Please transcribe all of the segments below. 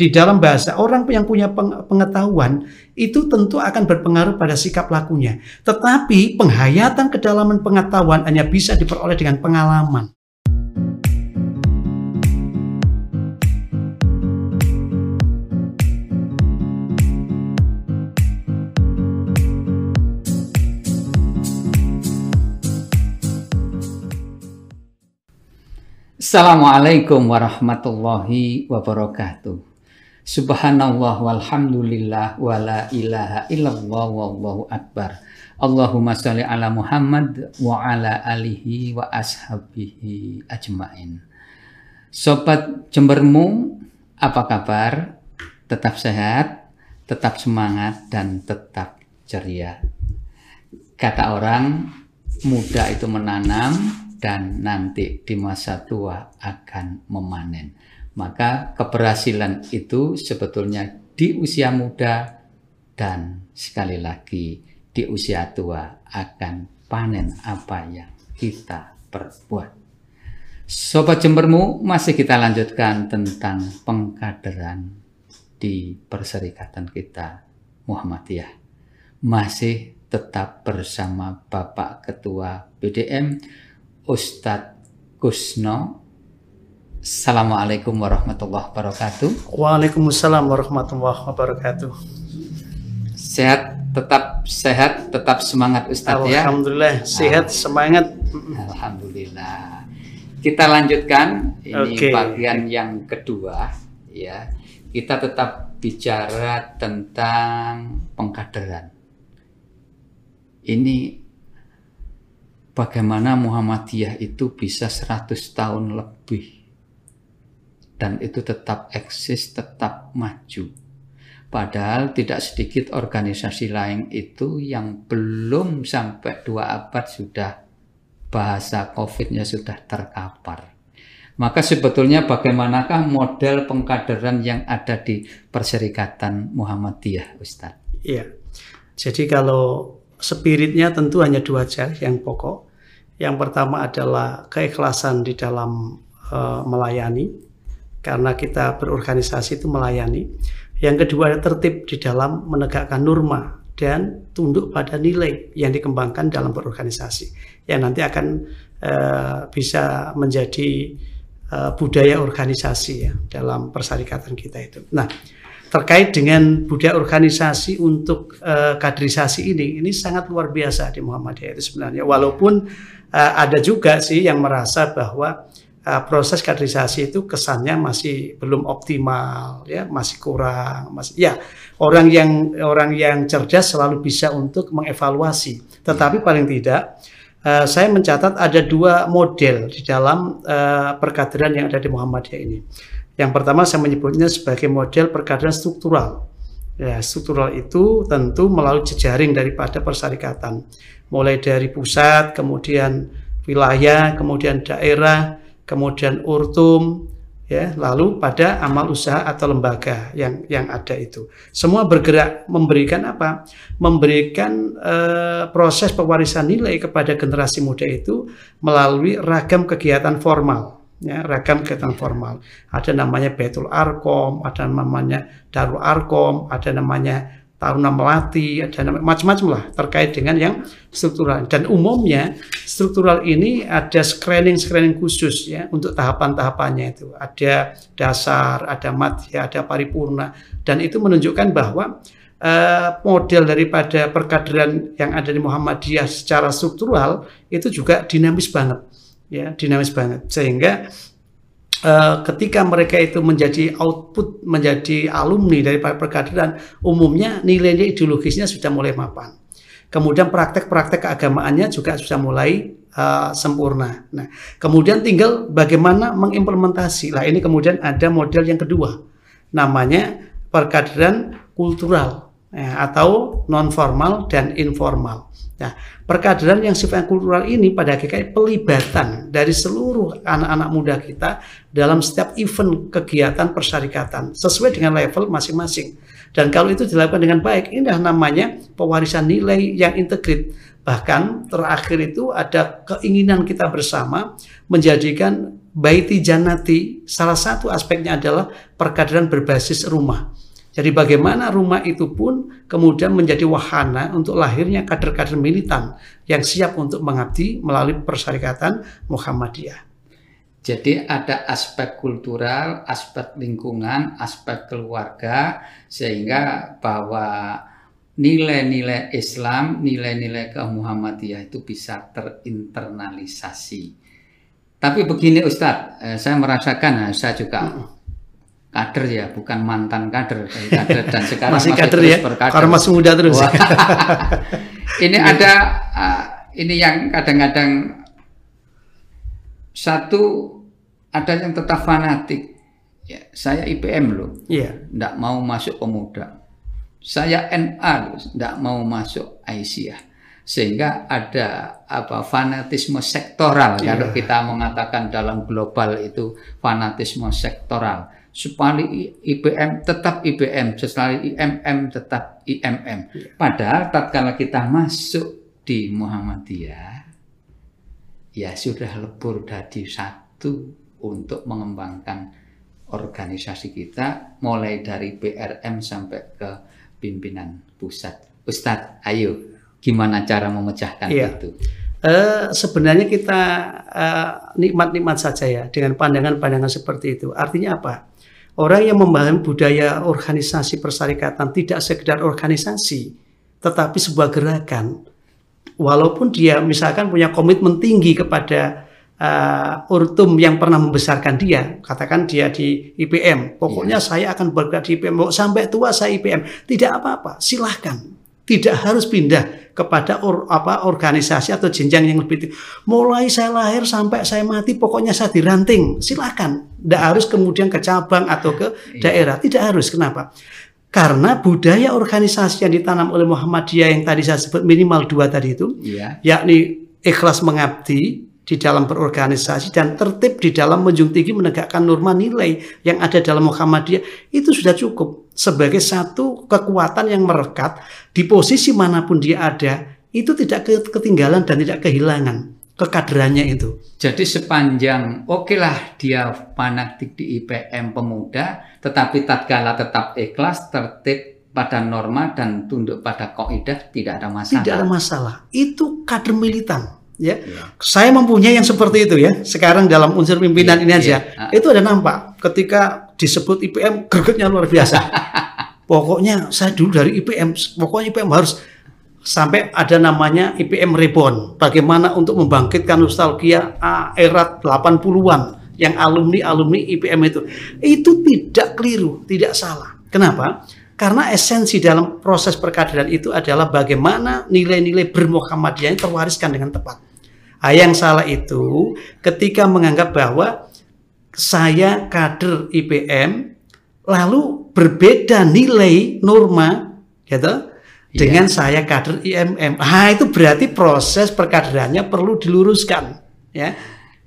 di dalam bahasa orang yang punya pengetahuan itu tentu akan berpengaruh pada sikap lakunya. Tetapi penghayatan kedalaman pengetahuan hanya bisa diperoleh dengan pengalaman. Assalamualaikum warahmatullahi wabarakatuh. Subhanallah walhamdulillah wa la ilaha illallah wallahu akbar. Allahumma sholli ala Muhammad wa ala alihi wa ashabihi ajmain. Sobat Jembermu, apa kabar? Tetap sehat, tetap semangat dan tetap ceria. Kata orang, muda itu menanam dan nanti di masa tua akan memanen. Maka keberhasilan itu sebetulnya di usia muda dan sekali lagi di usia tua akan panen apa yang kita perbuat. Sobat Jembermu, masih kita lanjutkan tentang pengkaderan di perserikatan kita Muhammadiyah. Masih tetap bersama Bapak Ketua BDM Ustadz Kusno Assalamualaikum warahmatullahi wabarakatuh. Waalaikumsalam warahmatullahi wabarakatuh. Sehat, tetap sehat, tetap semangat Ustadz ya. Alhamdulillah, sehat, semangat. Alhamdulillah. Kita lanjutkan ini okay. bagian yang kedua ya. Kita tetap bicara tentang pengkaderan. Ini bagaimana Muhammadiyah itu bisa 100 tahun lebih dan itu tetap eksis, tetap maju. Padahal tidak sedikit organisasi lain itu yang belum sampai dua abad sudah bahasa COVID-nya sudah terkapar. Maka sebetulnya bagaimanakah model pengkaderan yang ada di Perserikatan Muhammadiyah, Ustadz? Iya. Jadi kalau spiritnya tentu hanya dua aja yang pokok. Yang pertama adalah keikhlasan di dalam uh, melayani, karena kita berorganisasi itu melayani. Yang kedua tertib di dalam menegakkan norma dan tunduk pada nilai yang dikembangkan dalam berorganisasi yang nanti akan uh, bisa menjadi uh, budaya organisasi ya dalam persyarikatan kita itu. Nah, terkait dengan budaya organisasi untuk uh, kaderisasi ini, ini sangat luar biasa di Muhammadiyah itu sebenarnya. Walaupun uh, ada juga sih yang merasa bahwa uh, proses kaderisasi itu kesannya masih belum optimal ya masih kurang masih ya orang yang orang yang cerdas selalu bisa untuk mengevaluasi. Tetapi paling tidak uh, saya mencatat ada dua model di dalam uh, perkaderan yang ada di Muhammadiyah ini. Yang pertama saya menyebutnya sebagai model perkaderan struktural. Ya, struktural itu tentu melalui jejaring daripada persyarikatan. Mulai dari pusat, kemudian wilayah, kemudian daerah, kemudian urtum, ya, lalu pada amal usaha atau lembaga yang yang ada itu. Semua bergerak memberikan apa? Memberikan uh, proses pewarisan nilai kepada generasi muda itu melalui ragam kegiatan formal. Ya, ragam kegiatan formal. Ada namanya Betul Arkom, ada namanya Darul Arkom, ada namanya taruna melati, ada macam-macam lah terkait dengan yang struktural. Dan umumnya struktural ini ada screening-screening khusus ya untuk tahapan-tahapannya itu. Ada dasar, ada madya, ada paripurna, dan itu menunjukkan bahwa uh, model daripada perkaderan yang ada di Muhammadiyah secara struktural itu juga dinamis banget, ya dinamis banget sehingga Uh, ketika mereka itu menjadi output, menjadi alumni dari perkaderan, umumnya nilai-nilai ideologisnya sudah mulai mapan. Kemudian praktek-praktek keagamaannya juga sudah mulai uh, sempurna. Nah, kemudian tinggal bagaimana mengimplementasi. Lah ini kemudian ada model yang kedua, namanya perkaderan kultural ya, atau non formal dan informal. Nah, perkaderan yang sifatnya kultural ini pada hakikatnya pelibatan dari seluruh anak-anak muda kita dalam setiap event kegiatan persyarikatan sesuai dengan level masing-masing. Dan kalau itu dilakukan dengan baik, ini namanya pewarisan nilai yang integrit. Bahkan terakhir itu ada keinginan kita bersama menjadikan Baiti Janati salah satu aspeknya adalah perkaderan berbasis rumah. Jadi bagaimana rumah itu pun kemudian menjadi wahana untuk lahirnya kader-kader militan yang siap untuk mengabdi melalui persyarikatan Muhammadiyah. Jadi ada aspek kultural, aspek lingkungan, aspek keluarga sehingga bahwa nilai-nilai Islam, nilai-nilai kemuhammadiyah itu bisa terinternalisasi. Tapi begini Ustadz, eh, saya merasakan, eh, saya juga kader ya, bukan mantan kader, kader dan sekarang masih, masih kader ya, berkader. karena masih muda terus. ini ada uh, ini yang kadang-kadang satu ada yang tetap fanatik. Ya, saya IPM loh, yeah. tidak mau masuk pemuda. Saya NA loh, tidak mau masuk Aisyah. Sehingga ada apa fanatisme sektoral yeah. kalau kita mengatakan dalam global itu fanatisme sektoral supaya IPM tetap IPM, setelah IMM tetap IMM. Padahal tatkala kita masuk di Muhammadiyah, ya sudah lebur dari satu untuk mengembangkan organisasi kita, mulai dari PRM sampai ke pimpinan pusat. Ustadz, ayo, gimana cara memecahkan iya. itu? Uh, sebenarnya kita eh, nikmat-nikmat uh, saja ya dengan pandangan-pandangan seperti itu. Artinya apa? Orang yang membangun budaya organisasi persarikatan tidak sekedar organisasi, tetapi sebuah gerakan. Walaupun dia misalkan punya komitmen tinggi kepada uh, urtum yang pernah membesarkan dia, katakan dia di IPM, pokoknya yeah. saya akan bergerak di IPM, sampai tua saya IPM, tidak apa-apa, silahkan, tidak harus pindah kepada or, apa organisasi atau jenjang yang lebih tinggi. Mulai saya lahir sampai saya mati pokoknya saya diranting. Silakan. Tidak harus kemudian ke cabang atau ke iya. daerah. Tidak harus. Kenapa? Karena budaya organisasi yang ditanam oleh Muhammadiyah yang tadi saya sebut minimal dua tadi itu, iya. yakni ikhlas mengabdi, di dalam berorganisasi dan tertib di dalam menjunjung tinggi menegakkan norma nilai yang ada dalam Muhammadiyah itu sudah cukup sebagai satu kekuatan yang merekat di posisi mana pun dia ada itu tidak ketinggalan dan tidak kehilangan kekaderannya itu. Jadi sepanjang oke okay lah dia fanatik di IPM pemuda, tetapi tatkala tetap ikhlas, tertib pada norma dan tunduk pada kaidah tidak ada masalah. Tidak ada masalah. Itu kader militan ya. ya. Saya mempunyai yang seperti itu ya. Sekarang dalam unsur pimpinan ya, ini aja. Ya. Itu ada nampak ketika disebut IPM gregetnya luar biasa. pokoknya saya dulu dari IPM, pokoknya IPM harus sampai ada namanya IPM Reborn. Bagaimana untuk membangkitkan nostalgia era 80-an yang alumni-alumni IPM itu. Itu tidak keliru, tidak salah. Kenapa? Karena esensi dalam proses perkaderan itu adalah bagaimana nilai-nilai bermuhammadiyah terwariskan dengan tepat. Nah, yang salah itu ketika menganggap bahwa saya kader IPM lalu berbeda nilai norma gitu yeah. dengan saya kader IMM. Ah itu berarti proses perkaderannya perlu diluruskan ya.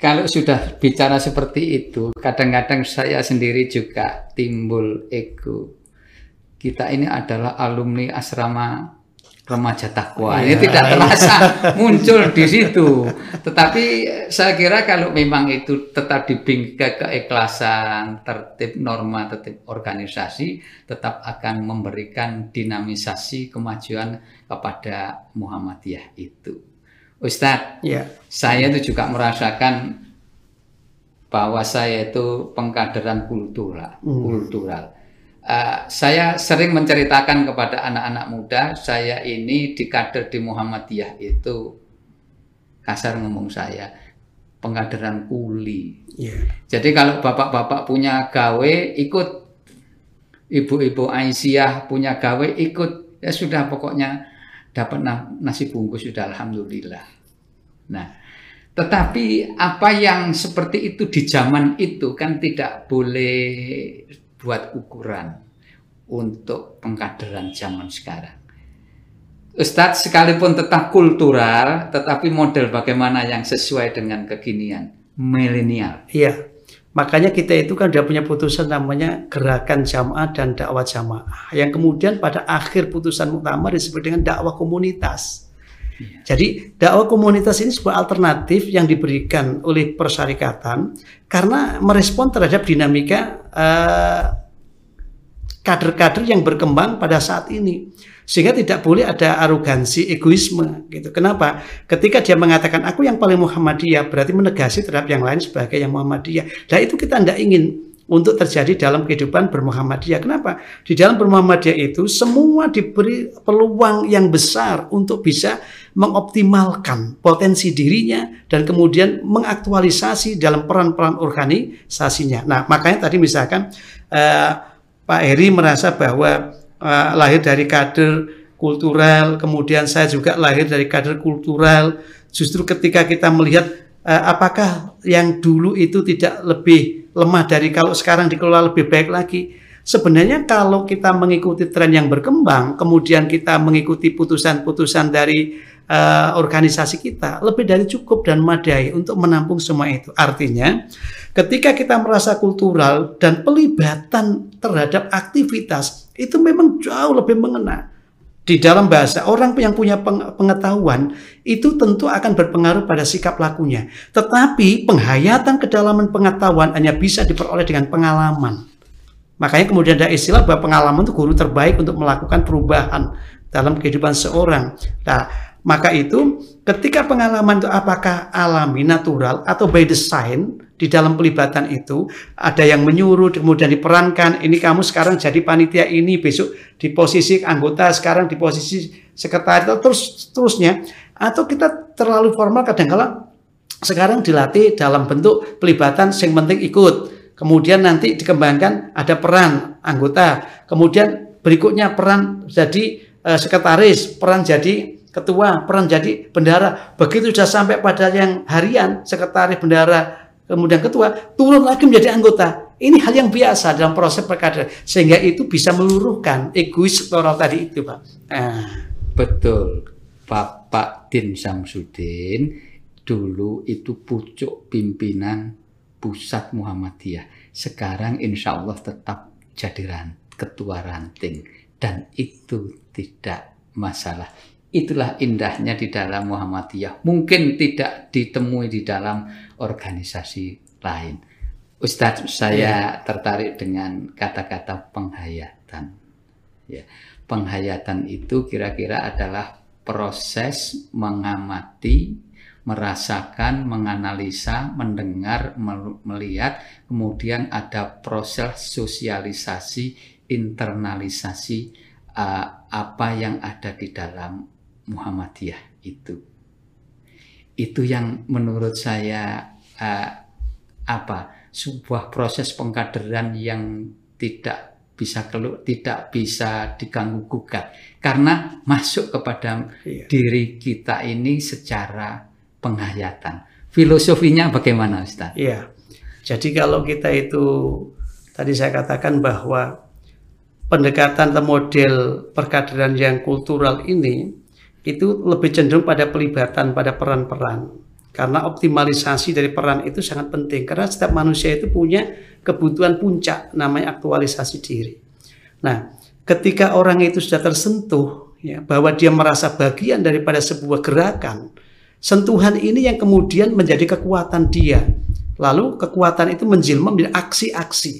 Kalau sudah bicara seperti itu, kadang-kadang saya sendiri juga timbul ego. Kita ini adalah alumni asrama remaja takwa. Ini tidak terasa muncul di situ. Tetapi saya kira kalau memang itu tetap dibingkai keikhlasan, tertib norma, tertib organisasi, tetap akan memberikan dinamisasi kemajuan kepada Muhammadiyah itu. Ustadz, ya. saya itu juga merasakan bahwa saya itu pengkaderan kultural, hmm. kultural Uh, saya sering menceritakan kepada anak-anak muda, saya ini di kader di Muhammadiyah itu kasar ngomong saya pengkaderan kuli. Yeah. Jadi kalau bapak-bapak punya gawe ikut, ibu-ibu Aisyah punya gawe ikut, ya sudah pokoknya dapat nasi bungkus sudah alhamdulillah. Nah, tetapi apa yang seperti itu di zaman itu kan tidak boleh buat ukuran untuk pengkaderan zaman sekarang. Ustadz sekalipun tetap kultural, tetapi model bagaimana yang sesuai dengan kekinian, milenial. Iya, makanya kita itu kan sudah punya putusan namanya gerakan jamaah dan dakwah jamaah. Yang kemudian pada akhir putusan muktamar disebut dengan dakwah komunitas. Jadi dakwah komunitas ini sebuah alternatif yang diberikan oleh persyarikatan karena merespon terhadap dinamika uh, kader-kader yang berkembang pada saat ini. Sehingga tidak boleh ada arogansi, egoisme gitu. Kenapa? Ketika dia mengatakan aku yang paling Muhammadiyah berarti menegasi terhadap yang lain sebagai yang Muhammadiyah. Dan itu kita tidak ingin untuk terjadi dalam kehidupan bermuhammadiyah. Kenapa? Di dalam bermuhammadiyah itu semua diberi peluang yang besar untuk bisa mengoptimalkan potensi dirinya dan kemudian mengaktualisasi dalam peran-peran organisasinya. Nah, makanya tadi misalkan uh, Pak Heri merasa bahwa uh, lahir dari kader kultural, kemudian saya juga lahir dari kader kultural. Justru ketika kita melihat uh, apakah yang dulu itu tidak lebih lemah dari kalau sekarang dikelola lebih baik lagi. Sebenarnya kalau kita mengikuti tren yang berkembang, kemudian kita mengikuti putusan-putusan dari uh, organisasi kita, lebih dari cukup dan madai untuk menampung semua itu. Artinya, ketika kita merasa kultural dan pelibatan terhadap aktivitas itu memang jauh lebih mengena di dalam bahasa orang yang punya pengetahuan itu tentu akan berpengaruh pada sikap lakunya. Tetapi penghayatan kedalaman pengetahuan hanya bisa diperoleh dengan pengalaman. Makanya kemudian ada istilah bahwa pengalaman itu guru terbaik untuk melakukan perubahan dalam kehidupan seorang. Nah, maka itu ketika pengalaman itu apakah alami, natural atau by design di dalam pelibatan itu ada yang menyuruh kemudian diperankan ini kamu sekarang jadi panitia ini besok di posisi anggota sekarang di posisi sekretaris terus terusnya. Atau kita terlalu formal kadang-kala sekarang dilatih dalam bentuk pelibatan yang penting ikut. Kemudian nanti dikembangkan ada peran anggota. Kemudian berikutnya peran jadi uh, sekretaris peran jadi ketua, peran jadi bendara. Begitu sudah sampai pada yang harian, sekretaris bendara, kemudian ketua, turun lagi menjadi anggota. Ini hal yang biasa dalam proses perkaderan. Sehingga itu bisa meluruhkan egois sektoral tadi itu, Pak. Nah. Betul. Bapak Din Samsudin dulu itu pucuk pimpinan pusat Muhammadiyah. Sekarang insya Allah tetap jadi ketua ranting. Dan itu tidak masalah Itulah indahnya di dalam Muhammadiyah. Mungkin tidak ditemui di dalam organisasi lain. Ustadz, saya ya. tertarik dengan kata-kata penghayatan. Ya, penghayatan itu kira-kira adalah proses mengamati, merasakan, menganalisa, mendengar, melihat, kemudian ada proses sosialisasi, internalisasi uh, apa yang ada di dalam Muhammadiyah itu. Itu yang menurut saya uh, apa? Sebuah proses pengkaderan yang tidak bisa kelu tidak bisa diganggu gugat karena masuk kepada iya. diri kita ini secara penghayatan. Filosofinya bagaimana Ustaz? Iya. Jadi kalau kita itu tadi saya katakan bahwa pendekatan atau model perkaderan yang kultural ini itu lebih cenderung pada pelibatan pada peran-peran karena optimalisasi dari peran itu sangat penting karena setiap manusia itu punya kebutuhan puncak namanya aktualisasi diri. Nah, ketika orang itu sudah tersentuh ya bahwa dia merasa bagian daripada sebuah gerakan, sentuhan ini yang kemudian menjadi kekuatan dia. Lalu kekuatan itu menjelma menjadi aksi-aksi,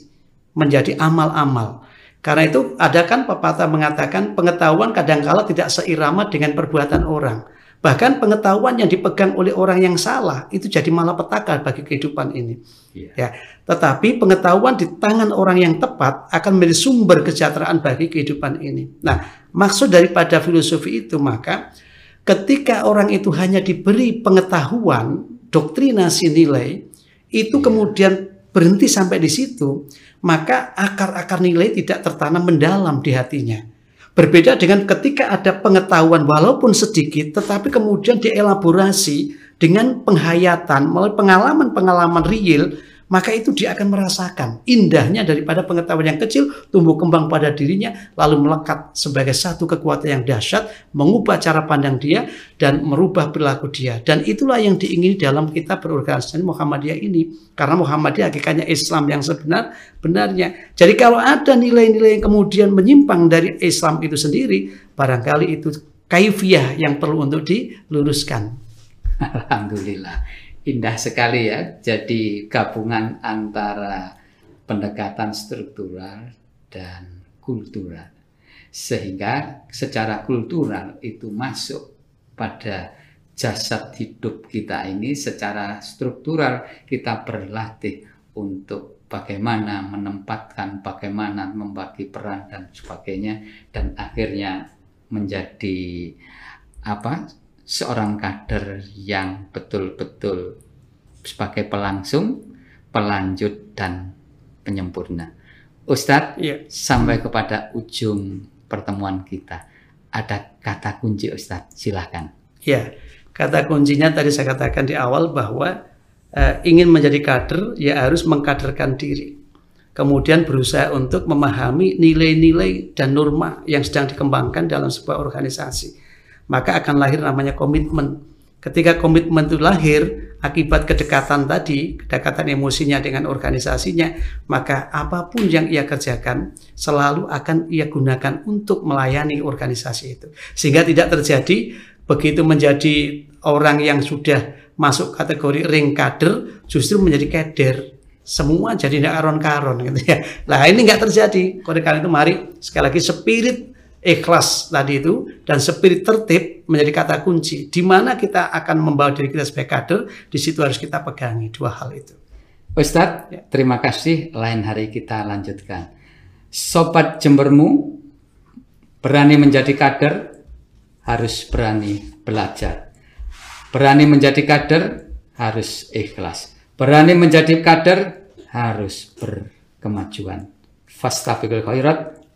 menjadi amal-amal. Karena itu ada kan pepatah mengatakan pengetahuan kadangkala tidak seirama dengan perbuatan orang. Bahkan pengetahuan yang dipegang oleh orang yang salah itu jadi malapetaka bagi kehidupan ini. Yeah. Ya, tetapi pengetahuan di tangan orang yang tepat akan menjadi sumber kesejahteraan bagi kehidupan ini. Nah, maksud daripada filosofi itu maka ketika orang itu hanya diberi pengetahuan, doktrinasi nilai, itu yeah. kemudian berhenti sampai di situ, maka akar-akar nilai tidak tertanam mendalam di hatinya. Berbeda dengan ketika ada pengetahuan walaupun sedikit tetapi kemudian dielaborasi dengan penghayatan melalui pengalaman-pengalaman real maka itu dia akan merasakan indahnya daripada pengetahuan yang kecil tumbuh kembang pada dirinya lalu melekat sebagai satu kekuatan yang dahsyat mengubah cara pandang dia dan merubah perilaku dia. Dan itulah yang diingini dalam kita berorganisasi Muhammadiyah ini. Karena Muhammadiyah hakikatnya Islam yang sebenar benarnya. Jadi kalau ada nilai-nilai yang kemudian menyimpang dari Islam itu sendiri barangkali itu kaifiah yang perlu untuk diluruskan. Alhamdulillah, indah sekali ya. Jadi gabungan antara pendekatan struktural dan kultural. Sehingga secara kultural itu masuk pada jasad hidup kita ini secara struktural kita berlatih untuk bagaimana menempatkan, bagaimana membagi peran dan sebagainya dan akhirnya menjadi apa seorang kader yang betul-betul sebagai pelangsung, pelanjut dan penyempurna. Ustadz, ya. sampai kepada ujung pertemuan kita. Ada kata kunci Ustadz, silahkan. Ya, kata kuncinya tadi saya katakan di awal bahwa uh, ingin menjadi kader ya harus mengkaderkan diri. Kemudian berusaha untuk memahami nilai-nilai dan norma yang sedang dikembangkan dalam sebuah organisasi. Maka akan lahir namanya komitmen. Ketika komitmen itu lahir akibat kedekatan tadi, kedekatan emosinya dengan organisasinya, maka apa pun yang ia kerjakan selalu akan ia gunakan untuk melayani organisasi itu. Sehingga tidak terjadi begitu menjadi orang yang sudah masuk kategori ring kader justru menjadi kader semua jadi karon-karon gitu ya. Nah ini nggak terjadi. Oleh karena itu mari sekali lagi spirit ikhlas tadi itu dan spirit tertib menjadi kata kunci. Di mana kita akan membawa diri kita sebagai kader, di situ harus kita pegangi dua hal itu. Ustadz, ya. terima kasih. Lain hari kita lanjutkan. Sobat Jembermu, berani menjadi kader, harus berani belajar. Berani menjadi kader harus ikhlas. Berani menjadi kader harus berkemajuan. Fastabiqul khairat.